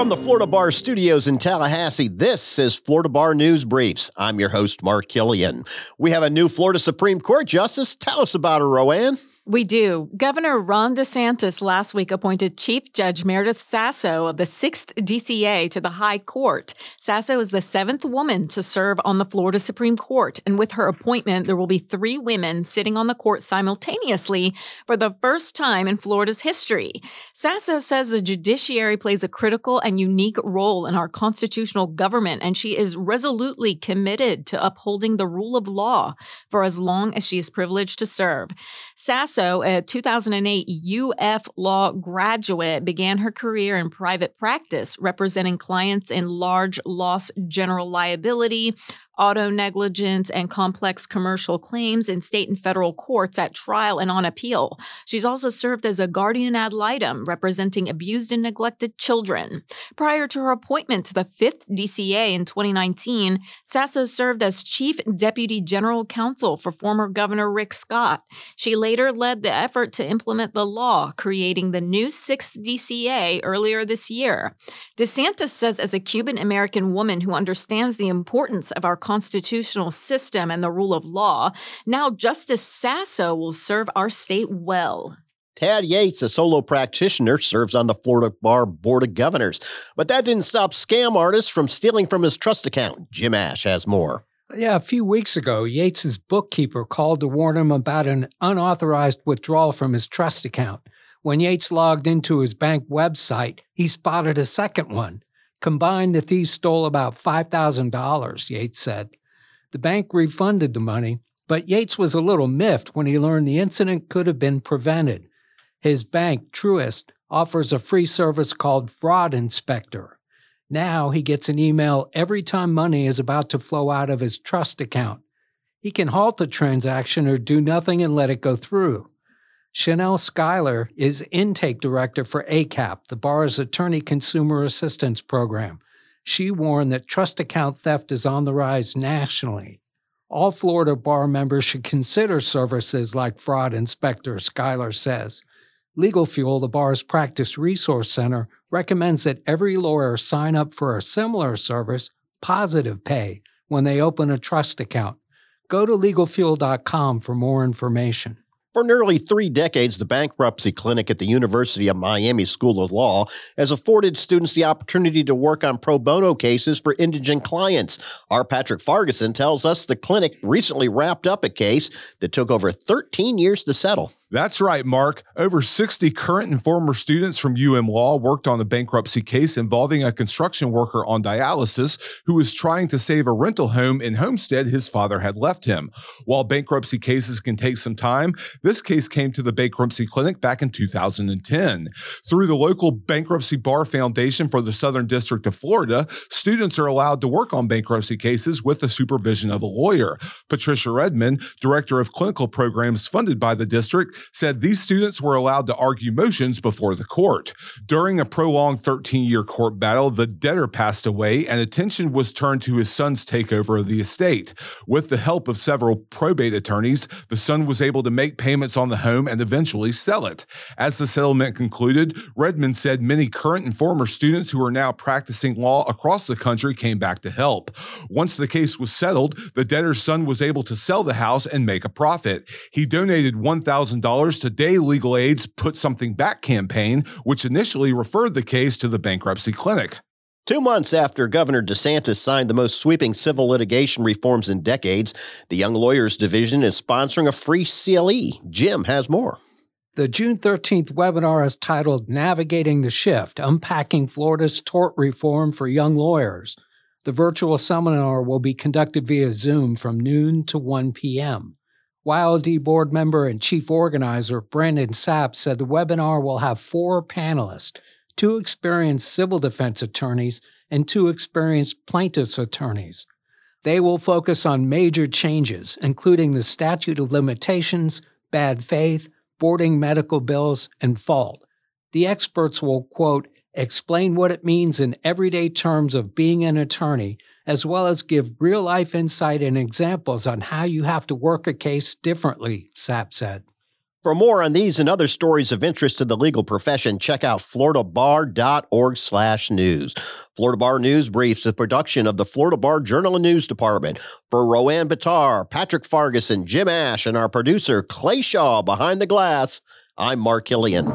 From the Florida Bar Studios in Tallahassee, this is Florida Bar News Briefs. I'm your host, Mark Killian. We have a new Florida Supreme Court Justice. Tell us about her, Roanne. We do. Governor Ron DeSantis last week appointed Chief Judge Meredith Sasso of the 6th DCA to the High Court. Sasso is the seventh woman to serve on the Florida Supreme Court, and with her appointment, there will be three women sitting on the court simultaneously for the first time in Florida's history. Sasso says the judiciary plays a critical and unique role in our constitutional government, and she is resolutely committed to upholding the rule of law for as long as she is privileged to serve. Sasso also a 2008 UF law graduate, began her career in private practice, representing clients in large loss general liability, auto negligence, and complex commercial claims in state and federal courts at trial and on appeal. She's also served as a guardian ad litem representing abused and neglected children. Prior to her appointment to the 5th DCA in 2019, Sasso served as Chief Deputy General Counsel for former Governor Rick Scott. She later led the effort to implement the law, creating the new 6th DCA earlier this year. DeSantis says, as a Cuban American woman who understands the importance of our constitutional system and the rule of law, now Justice Sasso will serve our state well. Tad Yates, a solo practitioner, serves on the Florida Bar Board of Governors. But that didn't stop scam artists from stealing from his trust account. Jim Ash has more. Yeah, a few weeks ago, Yates's bookkeeper called to warn him about an unauthorized withdrawal from his trust account. When Yates logged into his bank website, he spotted a second one. Combined, the thieves stole about $5,000, Yates said. The bank refunded the money, but Yates was a little miffed when he learned the incident could have been prevented. His bank, Truist, offers a free service called Fraud Inspector. Now he gets an email every time money is about to flow out of his trust account. He can halt the transaction or do nothing and let it go through. Chanel Schuyler is intake director for ACAP, the bar's attorney consumer assistance program. She warned that trust account theft is on the rise nationally. All Florida bar members should consider services like Fraud Inspector, Schuyler says. Legal Fuel, the bar's practice resource center, recommends that every lawyer sign up for a similar service, Positive Pay, when they open a trust account. Go to legalfuel.com for more information. For nearly three decades, the bankruptcy clinic at the University of Miami School of Law has afforded students the opportunity to work on pro bono cases for indigent clients. Our Patrick Fargason tells us the clinic recently wrapped up a case that took over 13 years to settle. That's right, Mark. Over 60 current and former students from UM Law worked on a bankruptcy case involving a construction worker on dialysis who was trying to save a rental home in Homestead his father had left him. While bankruptcy cases can take some time, this case came to the bankruptcy clinic back in 2010. Through the local Bankruptcy Bar Foundation for the Southern District of Florida, students are allowed to work on bankruptcy cases with the supervision of a lawyer. Patricia Redmond, director of clinical programs funded by the district, said these students were allowed to argue motions before the court. During a prolonged 13 year court battle, the debtor passed away and attention was turned to his son's takeover of the estate. With the help of several probate attorneys, the son was able to make payments on the home and eventually sell it. As the settlement concluded, Redmond said many current and former students who are now practicing law across the country came back to help. Once the case was settled, the debtor's son was able to sell the house and make a profit. He donated $1,000 to Dade Legal Aid's Put Something Back campaign, which initially referred the case to the bankruptcy clinic. Two months after Governor DeSantis signed the most sweeping civil litigation reforms in decades, the Young Lawyers Division is sponsoring a free CLE. Jim has more. The June 13th webinar is titled Navigating the Shift Unpacking Florida's Tort Reform for Young Lawyers. The virtual seminar will be conducted via Zoom from noon to 1 p.m. YLD board member and chief organizer Brandon Sapp said the webinar will have four panelists two experienced civil defense attorneys and two experienced plaintiffs' attorneys. They will focus on major changes, including the statute of limitations, bad faith, boarding medical bills, and fault. The experts will, quote, explain what it means in everyday terms of being an attorney as well as give real life insight and examples on how you have to work a case differently, Sapp said. For more on these and other stories of interest to the legal profession, check out floridabar.org slash news. Florida Bar News Briefs, a production of the Florida Bar Journal and News Department. For Roanne Batar, Patrick Fargason, Jim Ash, and our producer, Clay Shaw, behind the glass, I'm Mark Killian.